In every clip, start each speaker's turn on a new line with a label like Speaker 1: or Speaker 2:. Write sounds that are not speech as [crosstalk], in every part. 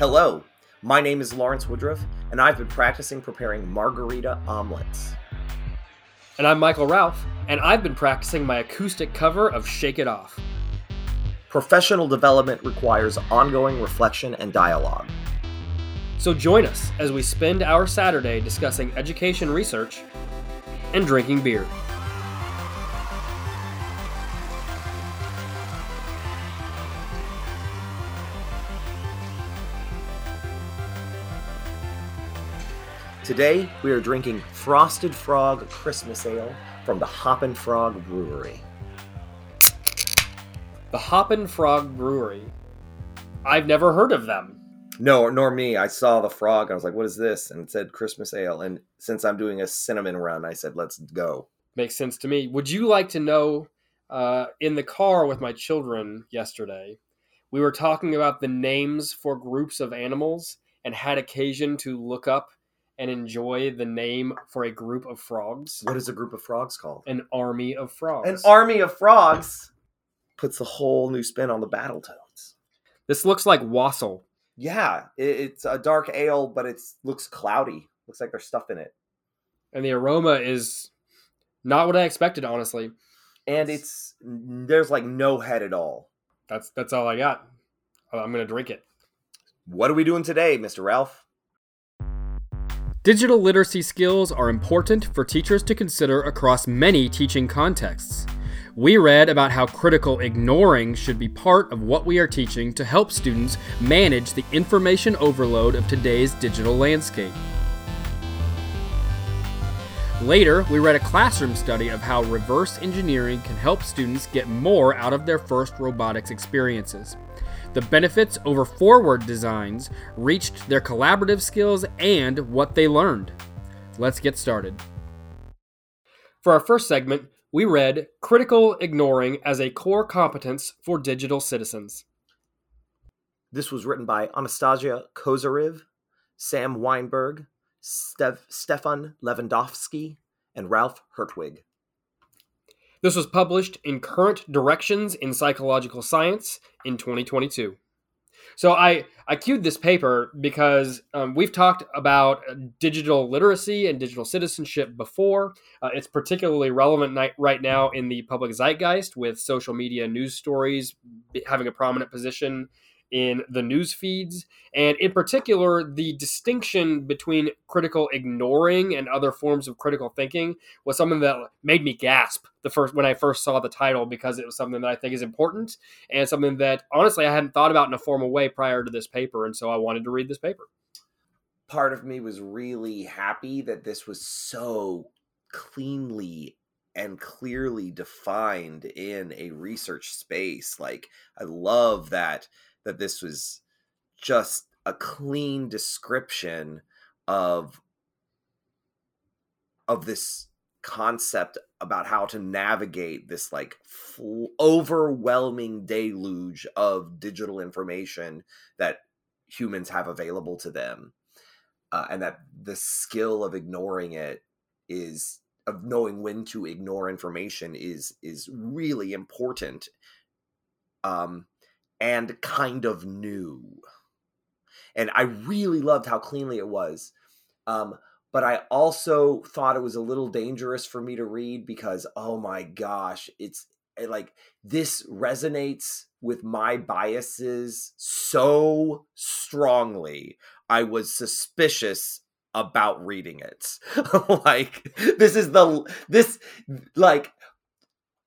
Speaker 1: Hello, my name is Lawrence Woodruff, and I've been practicing preparing margarita omelets.
Speaker 2: And I'm Michael Ralph, and I've been practicing my acoustic cover of Shake It Off.
Speaker 1: Professional development requires ongoing reflection and dialogue.
Speaker 2: So join us as we spend our Saturday discussing education research and drinking beer.
Speaker 1: Today, we are drinking Frosted Frog Christmas Ale from the Hoppin' Frog Brewery.
Speaker 2: The Hoppin' Frog Brewery. I've never heard of them.
Speaker 1: No, nor me. I saw the frog. I was like, what is this? And it said Christmas Ale. And since I'm doing a cinnamon run, I said, let's go.
Speaker 2: Makes sense to me. Would you like to know? Uh, in the car with my children yesterday, we were talking about the names for groups of animals and had occasion to look up and enjoy the name for a group of frogs.
Speaker 1: What is a group of frogs called?
Speaker 2: An army of frogs.
Speaker 1: An army of frogs puts a whole new spin on the Battletoads.
Speaker 2: This looks like wassail.
Speaker 1: Yeah, it, it's a dark ale, but it looks cloudy. Looks like there's stuff in it.
Speaker 2: And the aroma is not what I expected, honestly.
Speaker 1: And it's there's like no head at all.
Speaker 2: That's that's all I got. I'm gonna drink it.
Speaker 1: What are we doing today, Mr. Ralph?
Speaker 2: Digital literacy skills are important for teachers to consider across many teaching contexts. We read about how critical ignoring should be part of what we are teaching to help students manage the information overload of today's digital landscape. Later, we read a classroom study of how reverse engineering can help students get more out of their first robotics experiences. The benefits over forward designs reached their collaborative skills and what they learned. Let's get started. For our first segment, we read Critical Ignoring as a Core Competence for Digital Citizens.
Speaker 1: This was written by Anastasia Kozyrev, Sam Wineburg, Stef- Stephan Lewandowsky, and Ralph Hertwig.
Speaker 2: This was published in Current Directions in Psychological Science in 2022. So I, I queued this paper because um, we've talked about digital literacy and digital citizenship before. Uh, it's particularly relevant right now in the public zeitgeist with social media news stories having a prominent position in the news feeds, and in particular, the distinction between critical ignoring and other forms of critical thinking was something that made me gasp the first when I first saw the title because it was something that I think is important and something that honestly I hadn't thought about in a formal way prior to this paper, and so I wanted to read this paper.
Speaker 1: Part of me was really happy that this was so cleanly and clearly defined in a research space. Like I love that that this was just a clean description of of this concept about how to navigate this like fl- overwhelming deluge of digital information that humans have available to them uh, and that the skill of ignoring it is of knowing when to ignore information is is really important. Um and kind of new. And I really loved how cleanly it was. Um, but I also thought it was a little dangerous for me to read because, oh my gosh, it's it, like this resonates with my biases so strongly. I was suspicious about reading it. [laughs] like this is the this like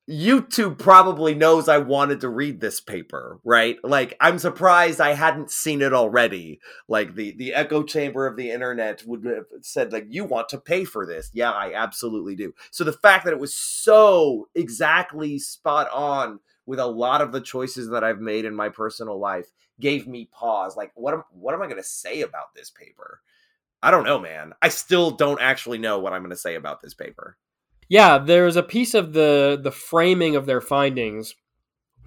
Speaker 1: YouTube probably knows I wanted to read this paper, right? Like I'm surprised I hadn't seen it already. Like the the echo chamber of the internet would have said like you want to pay for this. Yeah, I absolutely do. So the fact that it was so exactly spot on with a lot of the choices that I've made in my personal life gave me pause. Like what am what am I going to say about this paper? I don't know, man. I still don't actually know what I'm going to say about this paper.
Speaker 2: Yeah, there's a piece of the the framing of their findings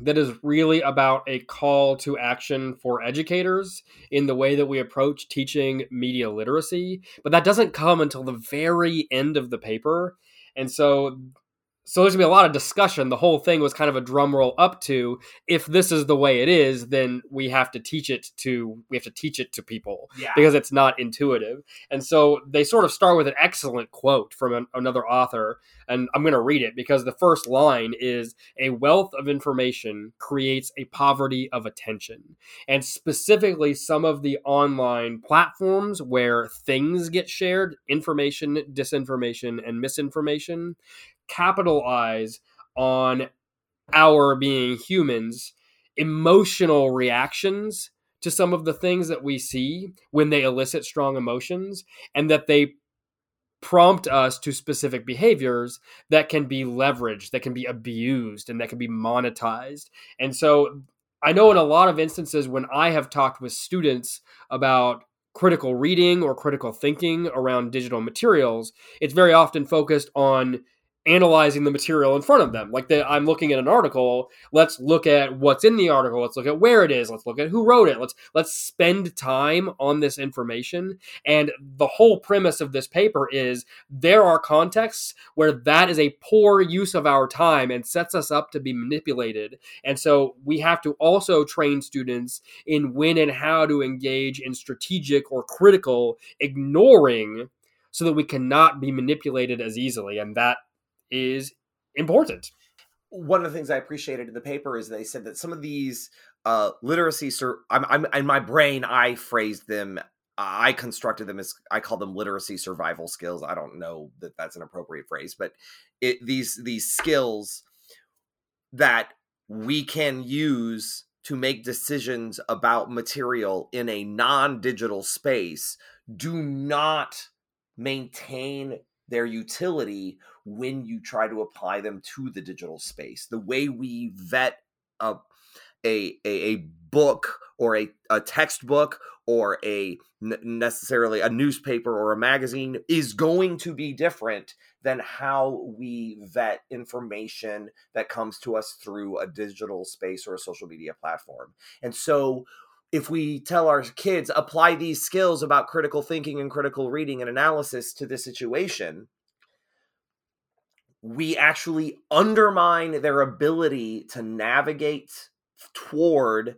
Speaker 2: that is really about a call to action for educators in the way that we approach teaching media literacy, but that doesn't come until the very end of the paper. And so so there's gonna be a lot of discussion. The whole thing was kind of a drum roll up to if this is the way it is, then we have to teach it to we have to teach it to people
Speaker 1: Yeah.
Speaker 2: because it's not intuitive. And so they sort of start with an excellent quote from an, another author, and I'm going to read it because the first line is a wealth of information creates a poverty of attention. And specifically some of the online platforms where things get shared, information, disinformation and misinformation capitalize on our being humans emotional reactions to some of the things that we see when they elicit strong emotions and that they prompt us to specific behaviors that can be leveraged that can be abused and that can be monetized. And so i know in a lot of instances when i have talked with students about critical reading or critical thinking around digital materials it's very often focused on analyzing the material in front of them. Like the, I'm looking at an article, let's look at what's in the article, let's look at where it is, let's look at who wrote it. Let's let's spend time on this information. And the whole premise of this paper is there are contexts where that is a poor use of our time and sets us up to be manipulated. And so we have to also train students in when and how to engage in strategic or critical ignoring so that we cannot be manipulated as easily and that is important.
Speaker 1: One of the things I appreciated in the paper is they said that some of these uh, literacy, sur- I'm, I'm in my brain, I phrased them, I constructed them as I call them literacy survival skills. I don't know that that's an appropriate phrase, but it these these skills that we can use to make decisions about material in a non-digital space do not maintain their utility when you try to apply them to the digital space. The way we vet a a, a, a book or a, a textbook or a necessarily a newspaper or a magazine is going to be different than how we vet information that comes to us through a digital space or a social media platform. And so if we tell our kids apply these skills about critical thinking and critical reading and analysis to this situation, we actually undermine their ability to navigate toward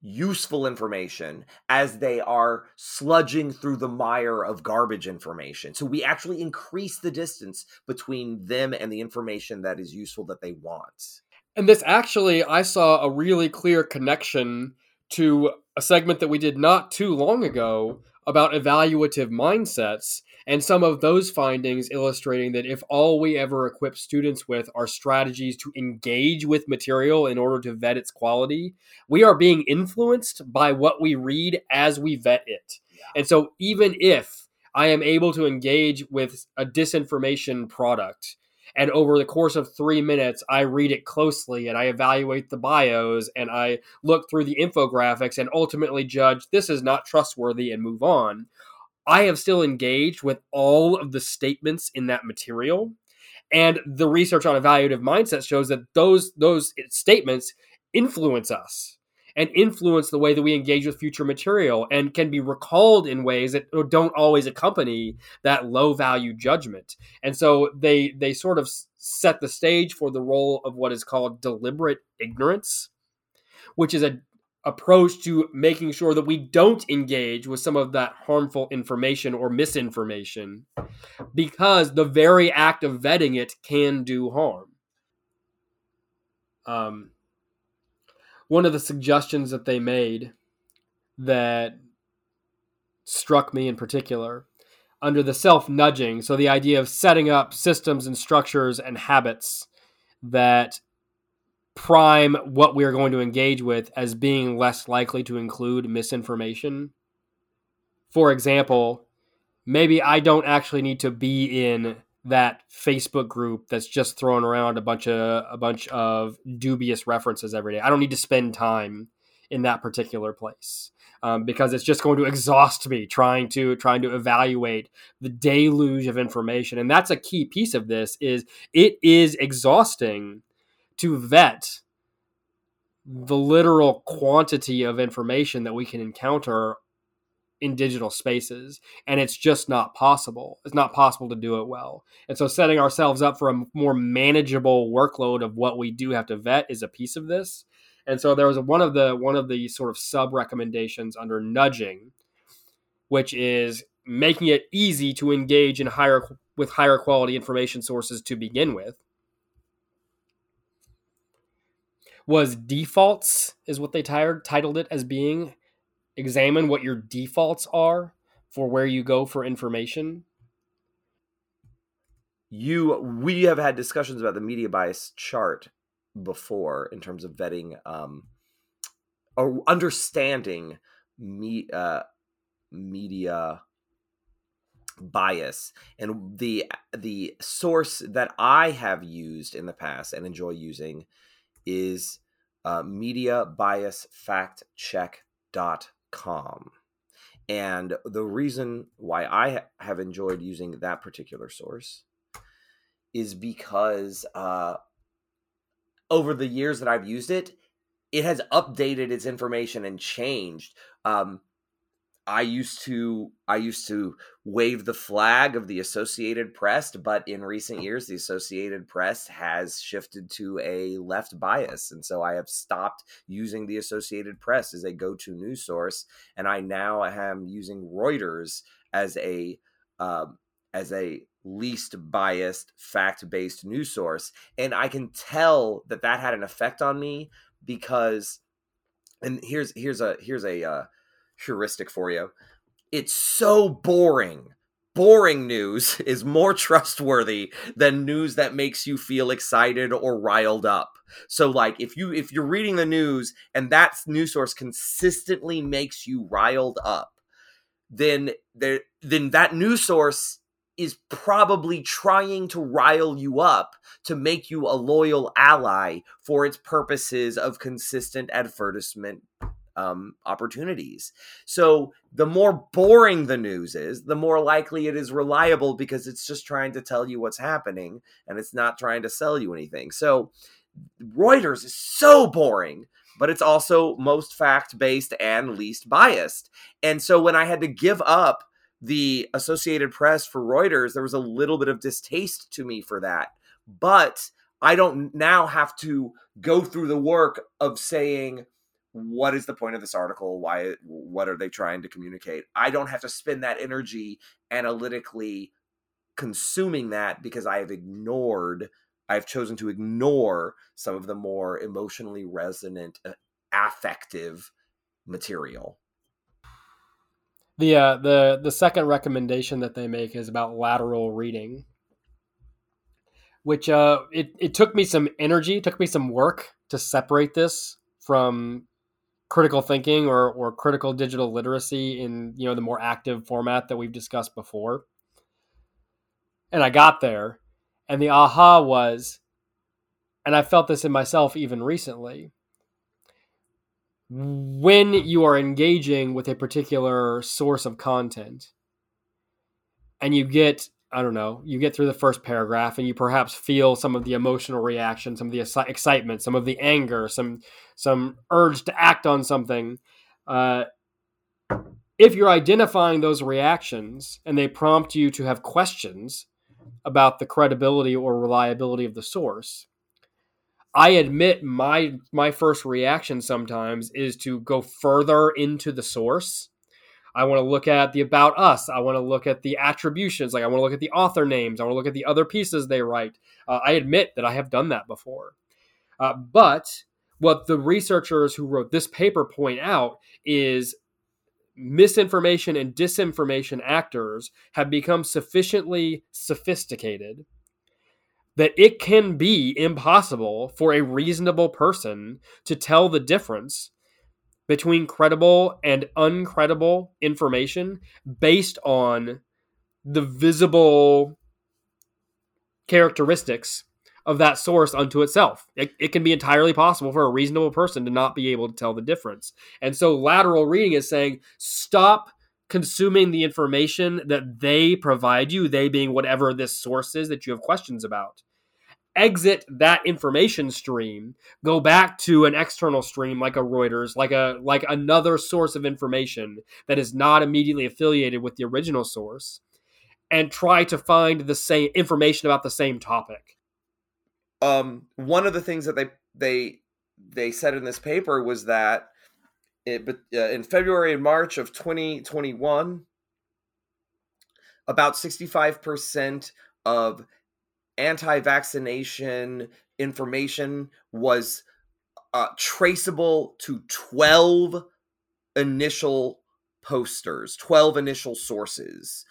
Speaker 1: useful information as they are sludging through the mire of garbage information. So we actually increase the distance between them and the information that is useful that they want.
Speaker 2: And this actually, I saw a really clear connection to a segment that we did not too long ago about evaluative mindsets and some of those findings illustrating that if all we ever equip students with are strategies to engage with material in order to vet its quality, we are being influenced by what we read as we vet it.
Speaker 1: Yeah.
Speaker 2: And so even if I am able to engage with a disinformation product and over the course of three minutes i read it closely and i evaluate the bios and i look through the infographics and ultimately judge this is not trustworthy and move on i have still engaged with all of the statements in that material and the research on evaluative mindset shows that those those statements influence us and influence the way that we engage with future material and can be recalled in ways that don't always accompany that low value judgment. And so they they sort of set the stage for the role of what is called deliberate ignorance, which is a approach to making sure that we don't engage with some of that harmful information or misinformation because the very act of vetting it can do harm. Um, one of the suggestions that they made that struck me in particular under the self nudging. So, the idea of setting up systems and structures and habits that prime what we're going to engage with as being less likely to include misinformation. For example, maybe I don't actually need to be in that Facebook group that's just throwing around a bunch of a bunch of dubious references every day. I don't need to spend time in that particular place um, because it's just going to exhaust me trying to trying to evaluate the deluge of information. And that's a key piece of this is it is exhausting to vet the literal quantity of information that we can encounter in digital spaces and it's just not possible. It's not possible to do it well. And so setting ourselves up for a more manageable workload of what we do have to vet is a piece of this. And so there was one of the one of the sort of sub recommendations under nudging which is making it easy to engage in higher with higher quality information sources to begin with was defaults is what they titled it as being. Examine what your defaults are for where you go for information.
Speaker 1: You we have had discussions about the media bias chart before in terms of vetting um or understanding me uh media bias and the the source that i have used in the past and enjoy using is uh, mediabiasfactcheck.com. And the reason why I ha- have enjoyed using that particular source is because uh, over the years that I've used it, it has updated its information and changed. Um, I used to I used to wave the flag of the Associated Press, but in recent years the Associated Press has shifted to a left bias, and so I have stopped using the Associated Press as a go-to news source, and I now am using Reuters as a uh, as a least biased fact-based news source, and I can tell that that had an effect on me because, and here's here's a here's a uh, heuristic for you. It's so boring. Boring news [laughs] is more trustworthy than news that makes you feel excited or riled up. So like if you if you're reading the news and that news source consistently makes you riled up, then there then that news source is probably trying to rile you up to make you a loyal ally for its purposes of consistent advertisement um, opportunities. So the more boring the news is, the more likely it is reliable because it's just trying to tell you what's happening and it's not trying to sell you anything. So Reuters is so boring, but it's also most fact based and least biased. And so when I had to give up the Associated Press for Reuters, there was a little bit of distaste to me for that. But I don't now have to go through the work of saying, what is the point of this article? Why what are they trying to communicate? I don't have to spend that energy analytically consuming that because i have ignored i've chosen to ignore some of the more emotionally resonant uh, affective material.
Speaker 2: The uh, the the second recommendation that they make is about lateral reading which uh it, it took me some energy took me some work to separate this from critical thinking or or critical digital literacy in you know the more active format that we've discussed before. And I got there, and the aha was, and I felt this in myself even recently. When you are engaging with a particular source of content, and you get I don't know, you get through the first paragraph and you perhaps feel some of the emotional reaction, some of the excitement, some of the anger, some some urge to act on something. Uh, if you're identifying those reactions and they prompt you to have questions about the credibility or reliability of the source, I admit my my first reaction sometimes is to go further into the source I want to look at the about us. I want to look at the attributions. Like I want to look at the author names. I want to look at the other pieces they write. Uh, I admit that I have done that before. Uh, but what the researchers who wrote this paper point out is misinformation and disinformation actors have become sufficiently sophisticated that it can be impossible for a reasonable person to tell the difference between credible and uncredible information based on the visible characteristics of that source unto itself. It, it, can be entirely possible for a reasonable person to not be able to tell the difference. And so lateral reading is saying stop consuming the information that they provide you, they being whatever this source is that you have questions about. Exit that information stream, go back to an external stream like a Reuters, like a like another source of information that is not immediately affiliated with the original source, and try to find the same information about the same topic.
Speaker 1: Um, one of the things that they they they said in this paper was that it, uh, in February and March of 2021, about 65% of anti-vaccination information was uh, traceable to 12 initial posters 12 initial sources.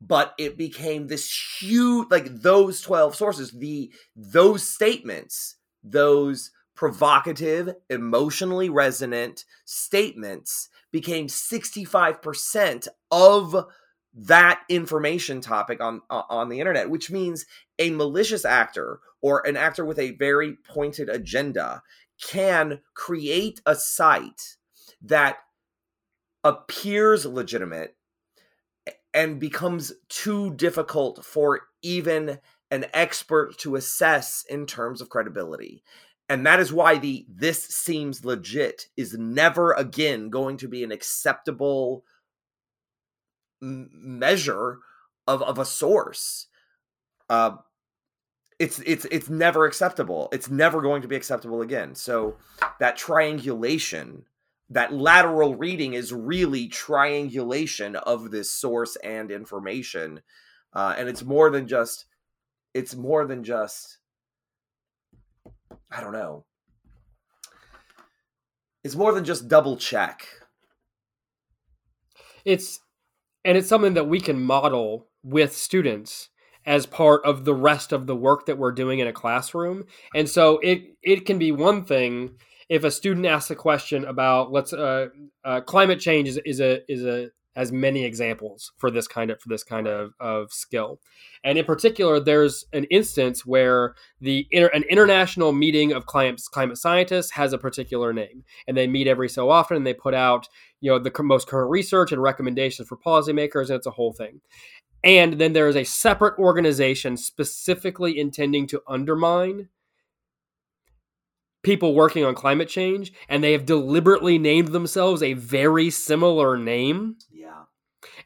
Speaker 1: But it became this huge like those 12 sources the those statements those provocative emotionally resonant statements became 65% of that information topic on on the internet which means a malicious actor or an actor with a very pointed agenda can create a site that appears legitimate and becomes too difficult for even an expert to assess in terms of credibility. And that is why the this seems legit is never again going to be an acceptable measure of of a source uh it's it's it's never acceptable. It's never going to be acceptable again. So that triangulation that lateral reading is really triangulation of this source and information uh, and it's more than just it's more than just i don't know. It's more than just double check.
Speaker 2: It's and it's something that we can model with students as part of the rest of the work that we're doing in a classroom. And so it it can be one thing if a student asks a question about let's uh, uh, climate change is, is a is a has many examples for this kind of for this kind of, of skill. And in particular, there's an instance where the inter, an international meeting of climate climate scientists has a particular name, and they meet every so often, and they put out you know the most current research and recommendations for policymakers, and it's a whole thing. And then there is a separate organization specifically intending to undermine people working on climate change, and they have deliberately named themselves a very similar name Yeah.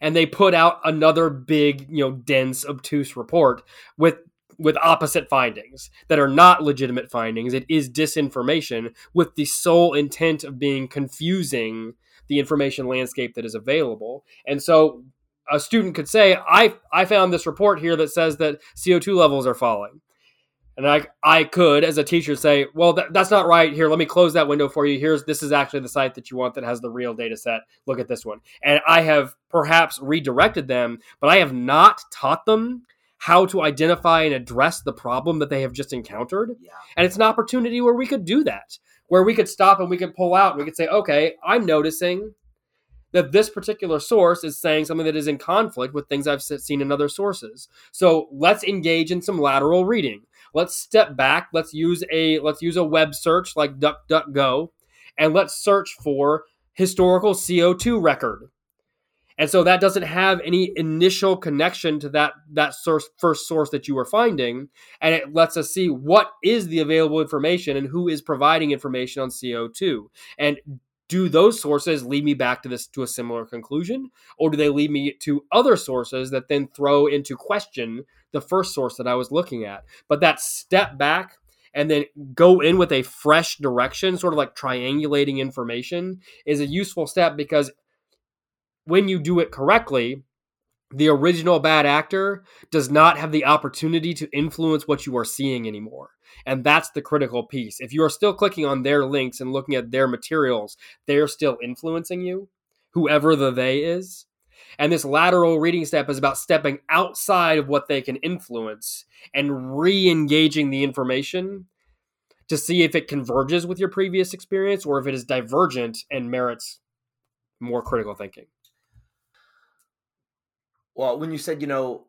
Speaker 2: and they put out another big, you know, dense, obtuse report with with opposite findings that are not legitimate findings. It is disinformation with the sole intent of being confusing the information landscape that is available. And so a student could say, I, I found this report here that says that CO2 levels are falling. And I, I could, as a teacher, say, well, that, that's not right. Here, let me close that window for you. Here's this is actually the site that you want that has the real data set. Look at this one. And I have perhaps redirected them, but I have not taught them how to identify and address the problem that they have just encountered. Yeah. And it's an opportunity where we could do that, where we could stop and we could pull out and we could say, okay, I'm noticing that this particular source is saying something that is in conflict with things I've seen in other sources. So let's engage in some lateral reading let's step back. Let's use a let's use a web search like duckduckgo and let's search for historical co2 record. And so that doesn't have any initial connection to that that source first source that you were finding. And it lets us see what is the available information and who is providing information on co2 and do those sources lead me back to this to a similar conclusion? Or do they lead me to other sources that then throw into question the first source that i was looking at but that step back and then go in with a fresh direction sort of like triangulating information is a useful step because when you do it correctly the original bad actor does not have the opportunity to influence what you are seeing anymore and that's the critical piece. If you are still clicking on their links and looking at their materials, they're still influencing you, whoever the they is. And this lateral reading step is about stepping outside of what they can influence and re engaging the information to see if it converges with your previous experience or if it is divergent and merits more critical thinking.
Speaker 1: Well, when you said, you know,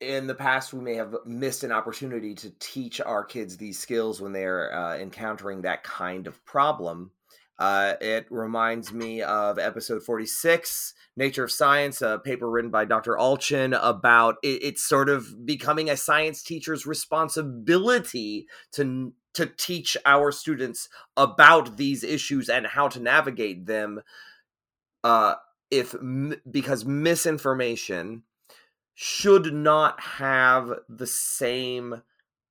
Speaker 1: in the past we may have missed an opportunity to teach our kids these skills when they're uh, encountering that kind of problem Uh, it reminds me of episode 46, Nature of Science, a paper written by Dr. Allchin about it, it's sort of becoming a science teacher's responsibility to to teach our students about these issues and how to navigate them. Uh, if because misinformation should not have the same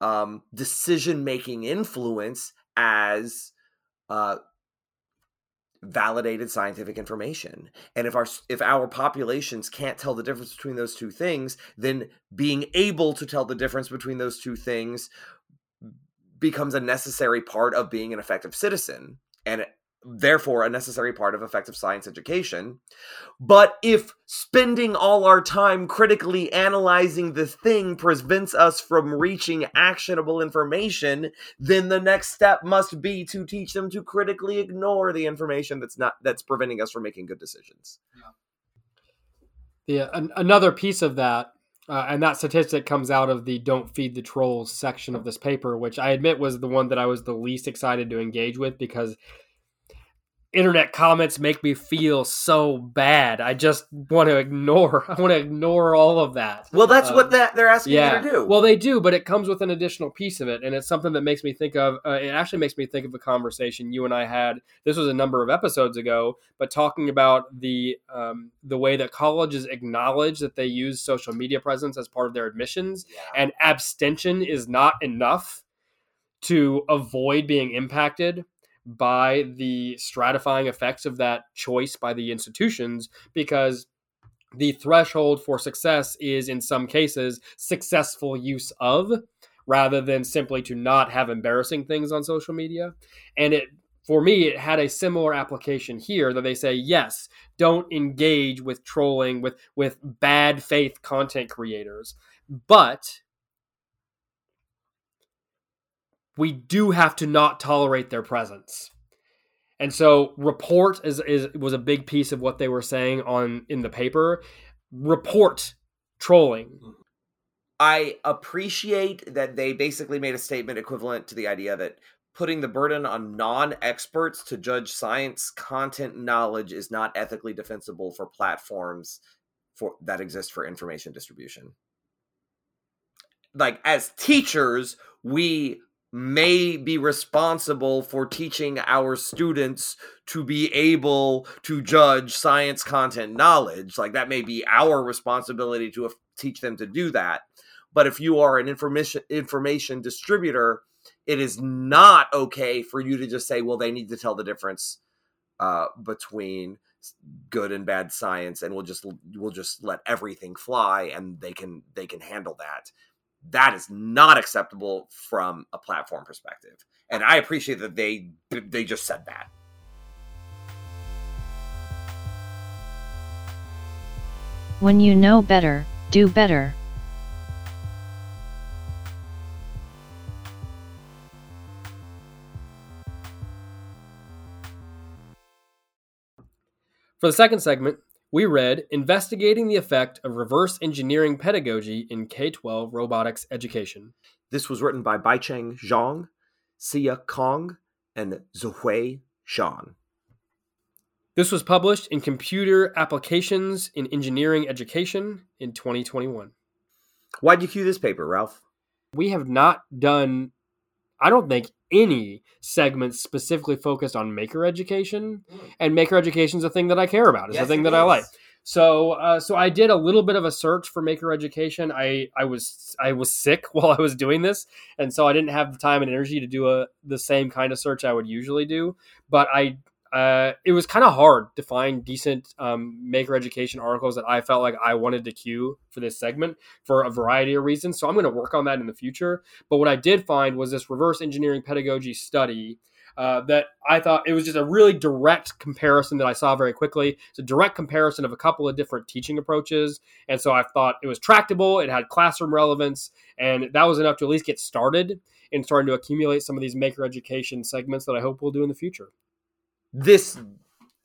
Speaker 1: um, decision making influence as uh, validated scientific information. And if our if our populations can't tell the difference between those two things then being able to tell the difference between those two things becomes a necessary part of being an effective citizen. And therefore a necessary part of effective science education. But if spending all our time critically analyzing the thing prevents us from reaching actionable information, then the next step must be to teach them to critically ignore the information that's not that's preventing us from making good decisions.
Speaker 2: Yeah, yeah an- another piece of that uh, and that statistic comes out of the "Don't Feed the Trolls" section of this paper, which I admit was the one that I was the least excited to engage with because internet comments make me feel so bad. I just want to ignore. [laughs] I want to ignore all of that.
Speaker 1: Well, that's um, what that they're asking yeah. you to do.
Speaker 2: Well, they do, but it comes with an additional piece of it, and it's something that makes me think of. Uh, it actually makes me think of a conversation you and I had. This was a number of episodes ago, but talking about the um, the way that colleges acknowledge that they use social media presence as part of their admissions, yeah. and abstention is not enough to avoid being impacted by the stratifying effects of that choice by the institutions because the threshold for success is in some cases successful use of rather than simply to not have embarrassing things on social media. And it for me it had a similar application here that they say yes don't engage with trolling with with bad faith content creators. But we do have to not tolerate their presence. And so report is, is was a big piece of what they were saying on in the paper. Report trolling.
Speaker 1: I appreciate that they basically made a statement equivalent to the idea that putting the burden on non-experts to judge science content knowledge is not ethically defensible for platforms for that exist for information distribution. Like as teachers, we may be responsible for teaching our students to be able to judge science content knowledge. Like that may be our responsibility to teach them to do that. But if you are an information information distributor, it is not okay for you to just say, well, they need to tell the difference uh, between good and bad science, and we'll just we'll just let everything fly, and they can they can handle that that is not acceptable from a platform perspective. And I appreciate that they they just said that.
Speaker 3: When you know better, do better.
Speaker 2: For the second segment, we read Investigating the Effect of Reverse Engineering Pedagogy in K 12 Robotics Education.
Speaker 1: This was written by Baichang Zhong, Xia Kong, and Zuhui Shan.
Speaker 2: This was published in Computer Applications in Engineering Education in 2021.
Speaker 1: Why'd you cue this paper, Ralph?
Speaker 2: We have not done, I don't think, any segments specifically focused on maker education, mm. and maker education is a thing that I care about. It's yes, a thing that is. I like. So, uh, so I did a little bit of a search for maker education. I, I was, I was sick [laughs] while I was doing this, and so I didn't have the time and energy to do a the same kind of search I would usually do. But I uh, it was kind of hard to find decent um, maker education articles that I felt like I wanted to cue for this segment for a variety of reasons. So I'm going to work on that in the future. But what I did find was this reverse engineering pedagogy study uh, that I thought it was just a really direct comparison that I saw very quickly. It's a direct comparison of a couple of different teaching approaches. And so I thought it was tractable, it had classroom relevance, and that was enough to at least get started in starting to accumulate some of these maker education segments that I hope we'll do in the future
Speaker 1: this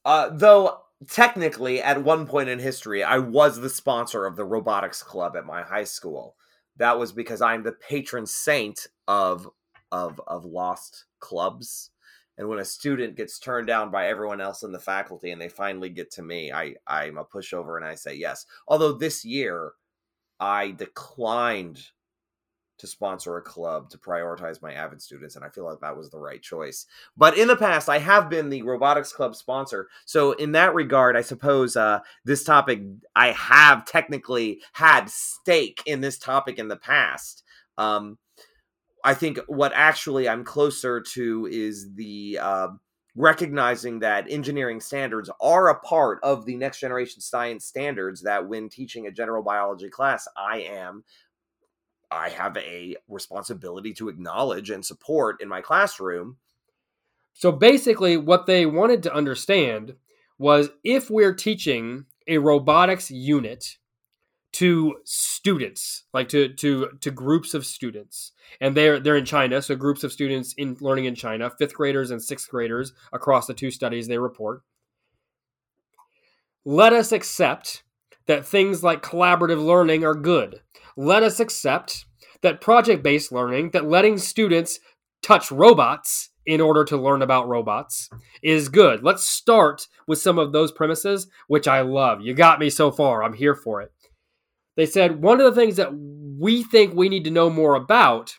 Speaker 1: uh, though technically at one point in history i was the sponsor of the robotics club at my high school. That was because i'm the patron saint of of of lost clubs. And when a student gets turned down by everyone else in the faculty and they finally get to me i i'm a pushover and i say yes. Although this year i declined to sponsor a club to prioritize my avid students and i feel like that was the right choice. But in the past i have been the robotics club sponsor. So in that regard i suppose uh, this topic i have technically had stake in this topic in the past. Um, i think what actually i'm closer to is the uh, recognizing that engineering standards are a part of the next generation science standards that when teaching a general biology class i am I have a responsibility to acknowledge and support in my classroom.
Speaker 2: So basically, what they wanted to understand was if we're teaching a robotics unit to students, like to to to groups of students, and they're they're in China, so groups of students in learning in China, fifth graders and sixth graders across the two studies they report. Let us accept that things like collaborative learning are good. Let us accept that project based learning, that letting students touch robots in order to learn about robots is good. Let's start with some of those premises, which I love. You got me so far. I'm here for it. They said one of the things that we think we need to know more about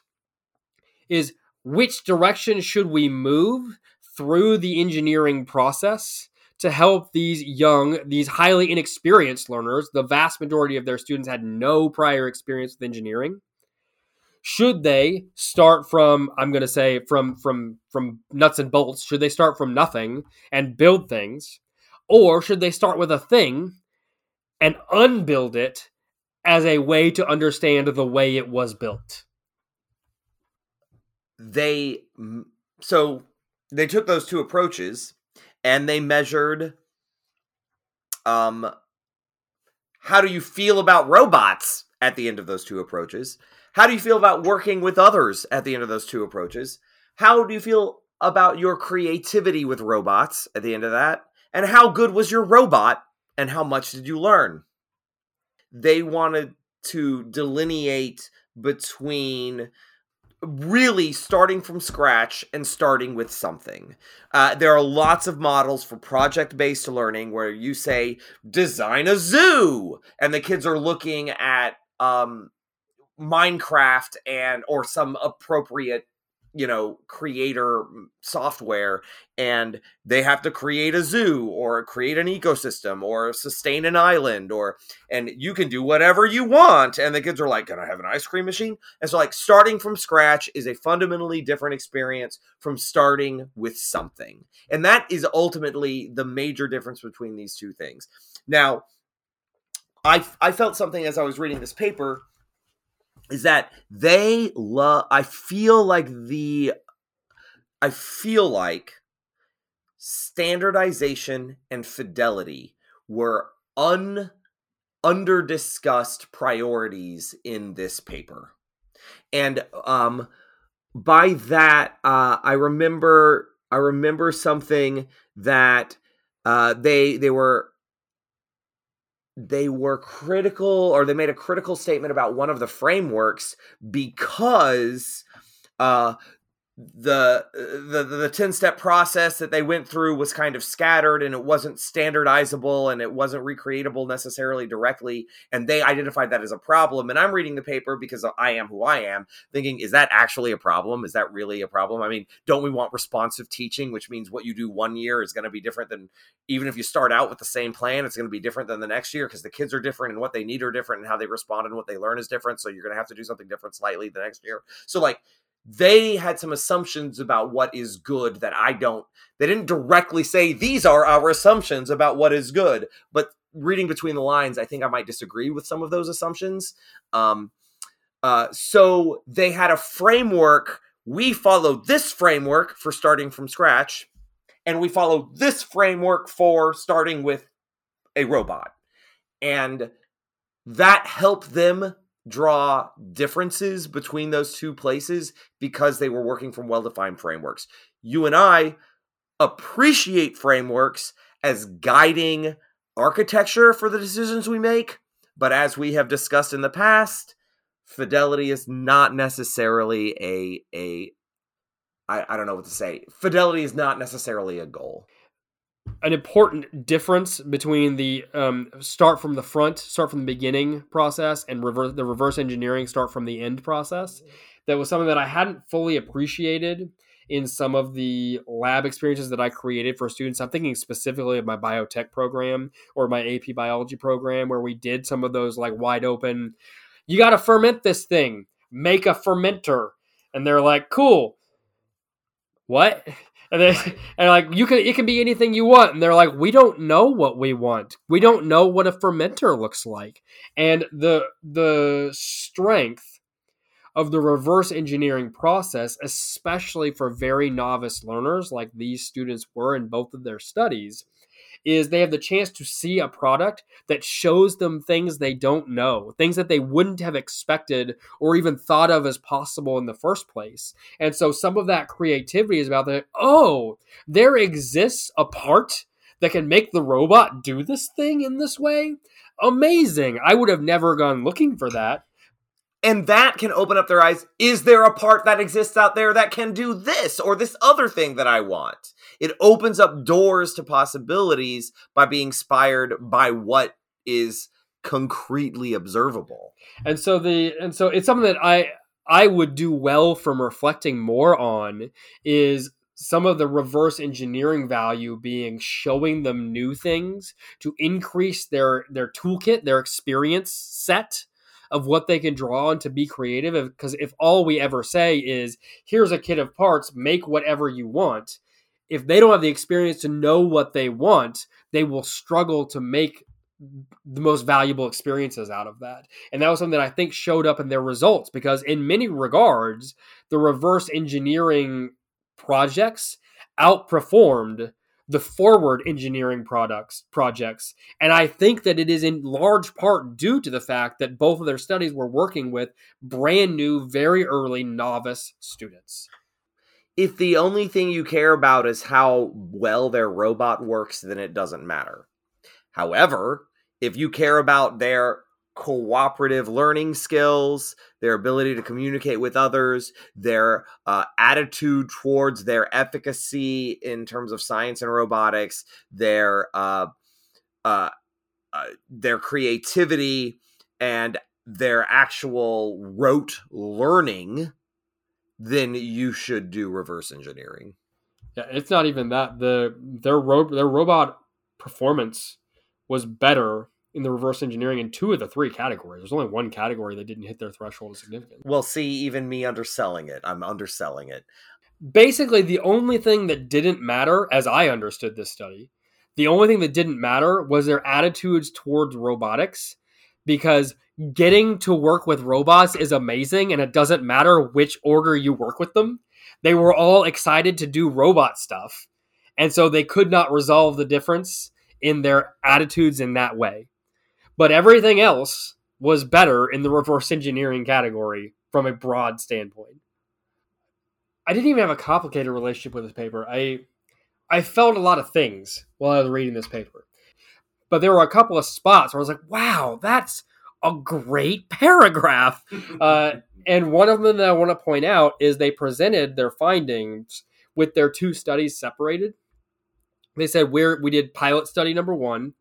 Speaker 2: is which direction should we move through the engineering process to help these young, these highly inexperienced learners. The vast majority of their students had no prior experience with engineering. Should they start from I'm going to say from from from nuts and bolts? Should they start from nothing and build things, or should they start with a thing and unbuild it as a way to understand the way it was built?
Speaker 1: They so they took those two approaches and they measured um how do you feel about robots at the end of those two approaches? How do you feel about working with others at the end of those two approaches? How do you feel about your creativity with robots at the end of that? And how good was your robot and how much did you learn? They wanted to delineate between really starting from scratch and starting with something. Uh, there are lots of models for project based learning where you say, design a zoo, and the kids are looking at um, Minecraft and or some appropriate you know creator mm, software and they have to create a zoo or create an ecosystem or sustain an island or and you can do whatever you want and the kids are like can i have an ice cream machine? And so like starting from scratch is a fundamentally different experience from starting with something and that is ultimately the major difference between these two things. Now i i felt something as i was reading this paper is that they love I feel like the I feel like standardization and fidelity were un under discussed priorities in this paper. And um by that uh I remember I remember something that uh they they were they were critical or they made a critical statement about one of the frameworks because uh, the the the 10 step process that they went through was kind of scattered and it wasn't standardizable and it wasn't recreatable necessarily directly. And they identified that as a problem. And I'm reading the paper because I am who I am thinking is that actually a problem? Is that really a problem? I mean don't we want responsive teaching which means what you do one year is going to be different than even if you start out with the same plan it's going to be different than the next year because the kids are different and what they need are different and how they respond and what they learn is different. So you're going to have to do something different slightly the next year. So like they had some assumptions about what is good that I don't. They didn't directly say these are our assumptions about what is good, but reading between the lines, I think I might disagree with some of those assumptions. Um, uh, so they had a framework. We follow this framework for starting from scratch, and we follow this framework for starting with a robot. And that helped them draw differences between those two places because they were working from well defined frameworks. You and I appreciate frameworks as guiding architecture for the decisions we make, but as we have discussed in the past, fidelity is not necessarily a a I, I don't know what to say. Fidelity is not necessarily a goal.
Speaker 2: An important difference between the um, start from the front, start from the beginning process, and reverse the reverse engineering start from the end process. That was something that I hadn't fully appreciated in some of the lab experiences that I created for students. I'm thinking specifically of my biotech program or my AP biology program, where we did some of those like wide open, you got to ferment this thing, make a fermenter. And they're like, cool. What? And then [laughs] and like you can it can be anything you want. And they're like, we don't know what we want. We don't know what a fermenter looks like. And the the strength of the reverse engineering process, especially for very novice learners like these students were in both of their studies, is they have the chance to see a product that shows them things they don't know, things that they wouldn't have expected or even thought of as possible in the first place. And so some of that creativity is about the, oh, there exists a part that can make the robot do this thing in this way. Amazing. I would have never gone looking for that
Speaker 1: and that can open up their eyes. Is there a part that exists out there that can do this or this other thing that I want? It opens up doors to possibilities by being inspired by what is concretely observable.
Speaker 2: And so the and so it's something that I I would do well from reflecting more on is some of the reverse engineering value being showing them new things to increase their their toolkit, their experience set of what they can draw on to be creative. Because if all we ever say is, here's a kit of parts, make whatever you want, if they don't have the experience to know what they want, they will struggle to make the most valuable experiences out of that. And that was something that I think showed up in their results because, in many regards, the reverse engineering projects outperformed the forward engineering products projects. And i think that it is in large part due to the fact that both of their studies were working with brand new very early novice students.
Speaker 1: If the only thing you care about is how well their robot works then it doesn't matter. However if you care about their cooperative learning skills, their ability to communicate with others, their uh, attitude towards their efficacy in terms of science and robotics, their uh, uh, uh their creativity, and their actual rote learning, then you should do reverse engineering.
Speaker 2: Yeah, it's not even that the their ro- their robot performance was better in the reverse engineering in two of the three categories. There's only one category that didn't hit their threshold of significance.
Speaker 1: Well, see, even me underselling it. I'm underselling it.
Speaker 2: Basically, the only thing that didn't matter, as I understood this study, the only thing that didn't matter was their attitudes towards robotics because getting to work with robots is amazing and it doesn't matter which order you work with them. They were all excited to do robot stuff. And so they could not resolve the difference in their attitudes in that way. But everything else was better in the reverse engineering category from a broad standpoint. I didn't even have a complicated relationship with this paper. I I felt a lot of things while I was reading this paper. But there were a couple of spots where I was like, wow, that's a great paragraph. [laughs] Uh, and one of them that I want to point out is they presented their findings with their two studies separated. They said we're we did pilot study number one,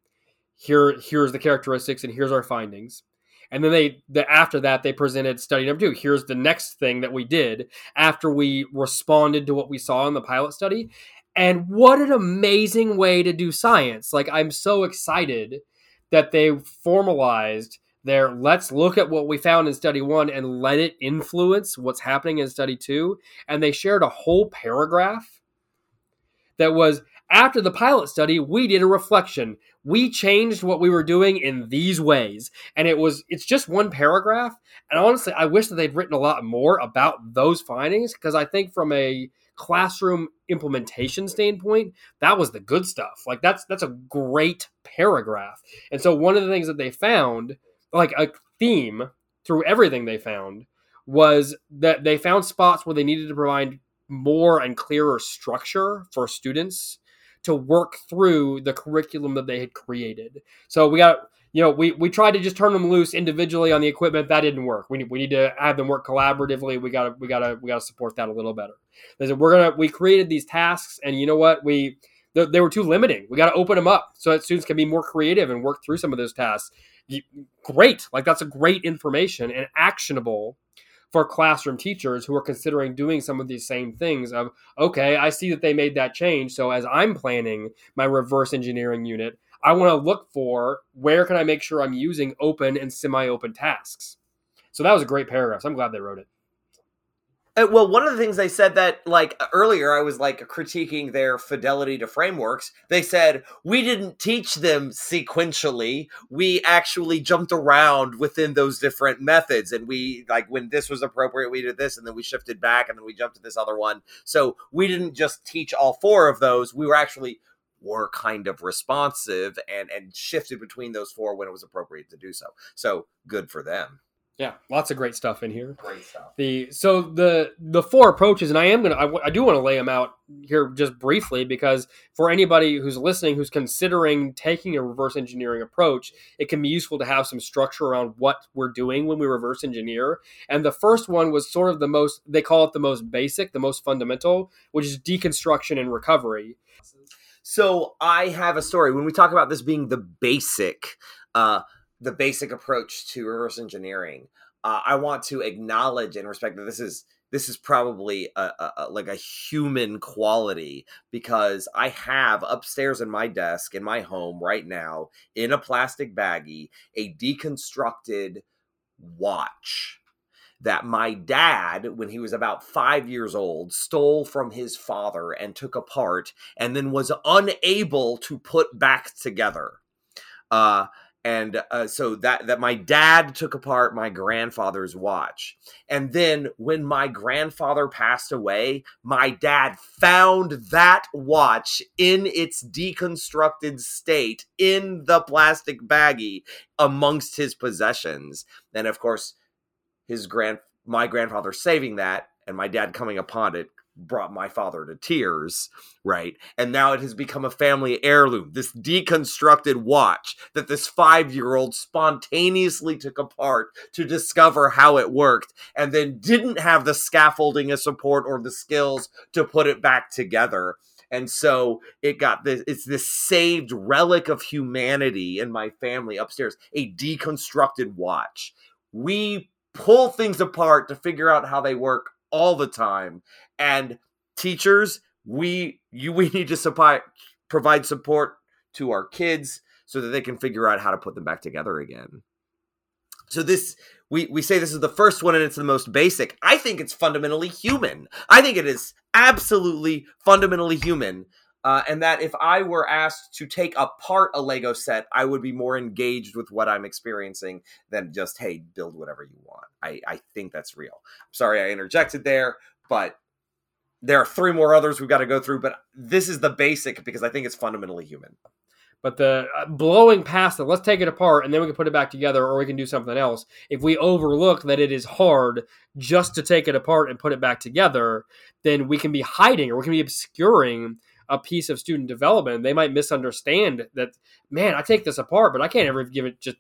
Speaker 2: here here's the characteristics and here's our findings. And then they the, after that they presented study number two. Here's the next thing that we did after we responded to what we saw in the pilot study. And what an amazing way to do science. Like i'm so excited that they formalized their let's look at what we found in study one and let it influence what's happening in study two. And they shared a whole paragraph that was after the pilot study, we did a reflection. We changed what we were doing in these ways. And it was it's just one paragraph. And honestly, I wish that they'd written a lot more about those findings because I think from a classroom implementation standpoint, that was the good stuff. Like that's that's a great paragraph. And so one of the things that they found, like a theme through everything they found, was that they found spots where they needed to provide more and clearer structure for students to work through the curriculum that they had created. So we got you know, we we tried to just turn them loose individually on the equipment. That didn't work. We, we need to have them work collaboratively. We gotta we gotta we gotta support that a little better. Said we're gonna we created these tasks, and you know what we they, they were too limiting. We got to open them up so that students can be more creative and work through some of those tasks. Great, like that's a great information and actionable for classroom teachers who are considering doing some of these same things of okay i see that they made that change so as i'm planning my reverse engineering unit I want to look for where can I make sure I'm using open and semi-open tasks. So that was a great paragraph. So I'm glad they wrote it.
Speaker 1: Uh, well, one of the things they said that, like earlier, I was like critiquing their fidelity to frameworks. They said we didn't teach them sequentially. We actually jumped around within those different methods, and we like when this was appropriate, we did this, and then we shifted back, and then we jumped to this other one. So we didn't just teach all four of those. We were actually were kind of responsive and and shifted between those four when it was appropriate to do so. So good for them.
Speaker 2: Yeah, lots of great stuff in here.
Speaker 1: Great stuff.
Speaker 2: The so the the four approaches, and I am gonna I, I do want to lay them out here just briefly because for anybody who's listening who's considering taking a reverse engineering approach, it can be useful to have some structure around what we're doing when we reverse engineer. And the first one was sort of the most they call it the most basic, the most fundamental, which is deconstruction and recovery.
Speaker 1: So I have a story. When we talk about this being the basic, uh, the basic approach to reverse engineering, uh, I want to acknowledge and respect that this is this is probably a, a, like a human quality because I have upstairs in my desk in my home right now in a plastic baggie a deconstructed watch that my dad, when he was about five years old, stole from his father and took apart and then was unable to put back together. Uh, and uh, so that that my dad took apart my grandfather's watch. And then when my grandfather passed away my dad found that watch in its deconstructed state in the plastic baggie amongst his possessions. And of course his grand my grandfather saving that and my dad coming upon it brought my father to tears, right? And now it has become a family heirloom. This deconstructed watch that this five year old spontaneously took apart to discover how it worked and then didn't have the scaffolding of support or the skills to put it back together. And so it got this, it's this saved relic of humanity in my family upstairs, a deconstructed watch. We pull things apart to figure out how they work all the time. And teachers, we you [laughs] we need to supply provide support to our kids so that they can figure out how to put them back together again. So this we we say this is the first one and it's the most basic. I think it's fundamentally human. I think it is absolutely fundamentally human uh, and that if I were asked to take apart a Lego set, I would be more engaged with what I'm experiencing than just, hey, build whatever you want. I, I think that's real. I'm sorry I interjected there, but there are three more others we've got to go through, but this is the basic because I think it's fundamentally human.
Speaker 2: But the uh, blowing past it, let's take it apart and then we can put it back together or we can do something else. If we overlook that it is hard just to take it apart and put it back together, then we can be hiding or we can be obscuring a piece of student development, they might misunderstand that, man, I take this apart, but I can't ever give it just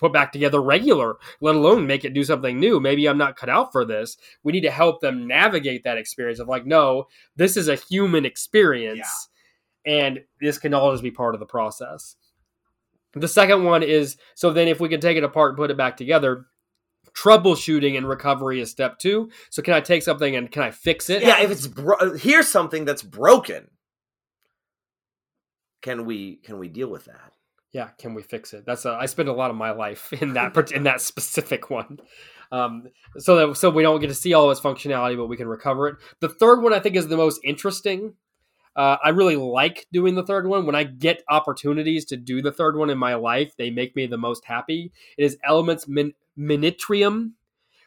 Speaker 2: put back together regular, let alone make it do something new. Maybe I'm not cut out for this. We need to help them navigate that experience of like, no, this is a human experience. Yeah. And this can always be part of the process. The second one is so then if we can take it apart and put it back together, troubleshooting and recovery is step two. So can I take something and can I fix it?
Speaker 1: Yeah, if it's bro- here's something that's broken can we can we deal with that
Speaker 2: yeah can we fix it? That's a, i spend a lot of my life [laughs] in that in that specific one. Um, so that so we don't get to see all its functionality but we can recover it. The third one i think is the most interesting. Uh, i really like doing the third one. When i get opportunities to do the third one in my life they make me the most happy. It is elements min- minitrium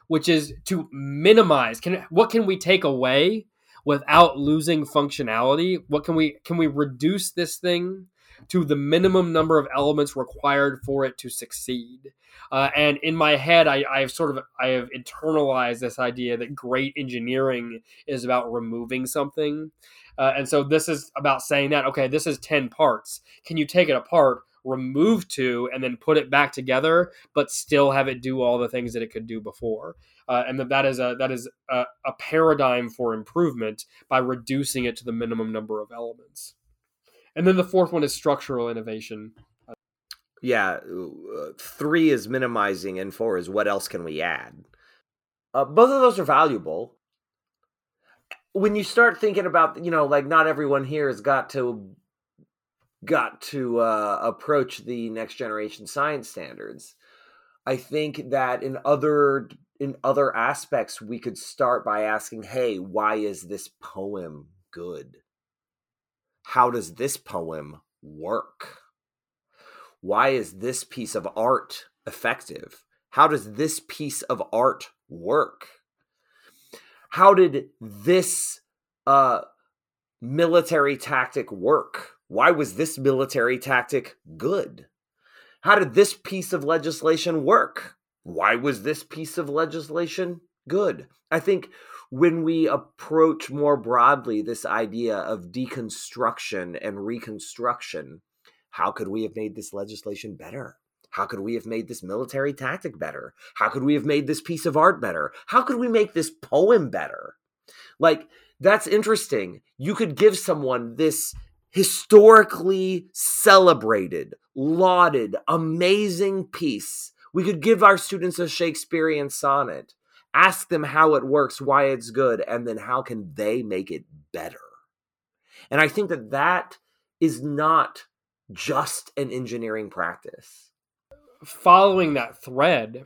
Speaker 2: which is to minimize can what can we take away without losing functionality? What can we can we reduce this thing to the minimum number of elements required for it to succeed. Uh, and in my head, I, I have sort of I have internalized this idea that great engineering is about removing something, uh, and so this is about saying that okay, this is ten parts. Can you take it apart? remove two and then put it back together but still have it do all the things that it could do before uh, and that that is a that is a, a paradigm for improvement by reducing it to the minimum number of elements and then the fourth one is structural innovation.
Speaker 1: Yeah uh, three is minimizing and four is what else can we add? Uh, both of those are valuable. When you start thinking about you know like not everyone here has got to got to uh, approach the next generation science standards. I think that in other in other aspects we could start by asking hey why is this poem good how does this poem work why is this piece of art effective how does this piece of art work how did this uh military tactic work why was this military tactic good? How did this piece of legislation work? Why was this piece of legislation good? I think when we approach more broadly this idea of deconstruction and reconstruction, how could we have made this legislation better? How could we have made this military tactic better? How could we have made this piece of art better? How could we make this poem better? Like, that's interesting. You could give someone this historically celebrated, lauded, amazing piece. We could give our students a Shakespearean sonnet, ask them how it works, why it's good, and then how can they make it better. And I think that that is not just an engineering practice.
Speaker 2: Following that thread,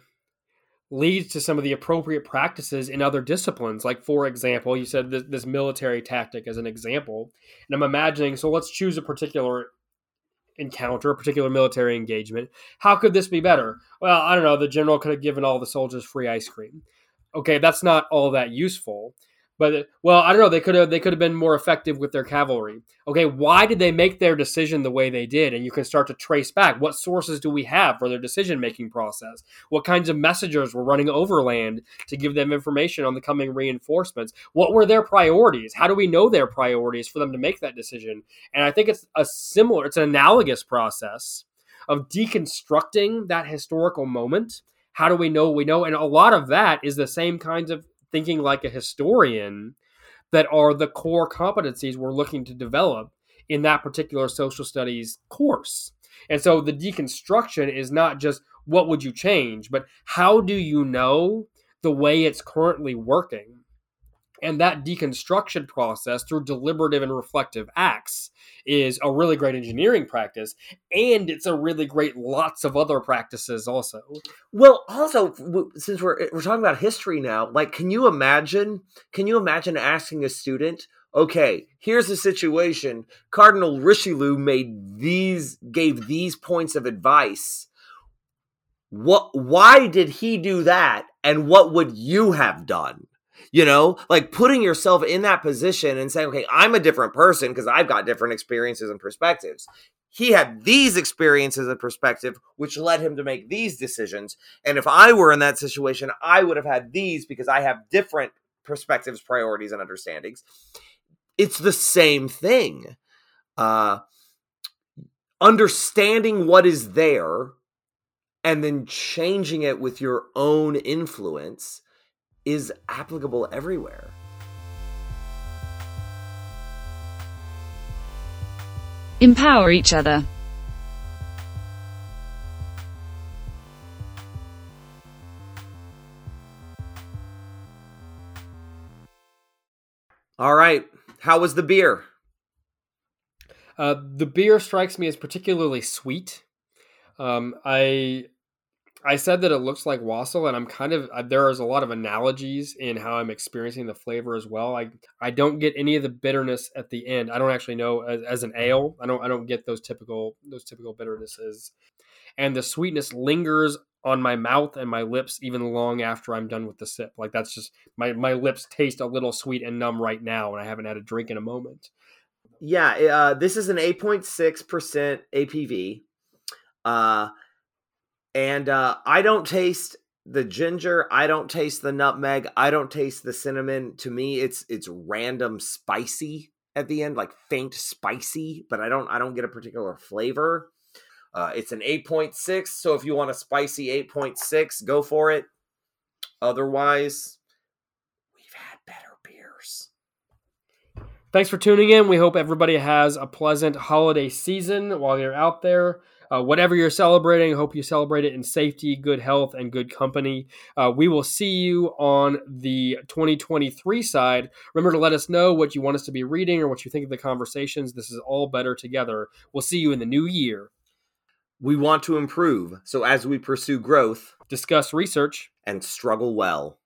Speaker 2: leads to some of the appropriate practices in other disciplines. Like, for example, you said this, this, military tactic as an example. And I'm imagining, so let's choose a particular encounter, a particular military engagement. How could this be better? Well, I don't know. The general could have given all the soldiers free ice cream. Okay, that's not all that useful. But well, I don't know. They could have they could have been more effective with their cavalry. Okay, why did they make their decision the way they did? And you can start to trace back what sources do we have for their decision making process? What kinds of messengers were running overland to give them information on the coming reinforcements? What were their priorities? How do we know their priorities for them to make that decision? And I think it's a similar, it's an analogous process of deconstructing that historical moment. How do we know we know? And a lot of that is the same kinds of thinking like a historian that are the core competencies we're looking to develop in that particular social studies course. And so the deconstruction is not just what would you change, but how do you know the way it's currently working and that deconstruction process through deliberative and reflective acts is a really great engineering practice. And it's a really great lots of other practices also.
Speaker 1: Well, also, since we're, we're talking about history now, like, can you imagine, can you imagine asking a student, okay, here's the situation. Cardinal Richelieu made these, gave these points of advice. What, why did he do that? And what would you have done? You know like putting yourself in that position and saying okay i'm a different person because i've got different experiences and perspectives. He had these experiences and perspective which led him to make these decisions. And if i were in that situation i would have had these because i have different perspectives priorities and understandings. It's the same thing. Uh understanding what is there and then changing it with your own influence is applicable everywhere.
Speaker 4: Empower each other.
Speaker 1: All right. How was the beer?
Speaker 2: Uh, the beer strikes me as particularly sweet. Um, I I said that it looks like wassail, and I'm kind of uh, there is a lot of analogies in how I'm experiencing the flavor as well. I I don't get any of the bitterness at the end. I don't actually know as, as an ale. I don't I don't get those typical those typical bitternesses, and the sweetness lingers on my mouth and my lips even long after I'm done with the sip. Like that's just my my lips taste a little sweet and numb right now, and I haven't had a drink in a moment.
Speaker 1: Yeah, uh, this is an 8.6% ABV. Uh, and uh, I don't taste the ginger, I don't taste the nutmeg, I don't taste the cinnamon. To me, it's it's random spicy at the end, like faint spicy, but I don't I don't get a particular flavor. Uh, it's an 8.6, so if you want a spicy 8.6, go for it. Otherwise, we've had better beers.
Speaker 2: Thanks for tuning in. We hope everybody has a pleasant holiday season while you're out there. Uh, whatever you're celebrating, hope you celebrate it in safety, good health, and good company. Uh, we will see you on the 2023 side. Remember to let us know what you want us to be reading or what you think of the conversations. This is all better together. We'll see you in the new year.
Speaker 1: We want to improve, so as we pursue growth
Speaker 2: Discuss research
Speaker 1: and struggle well.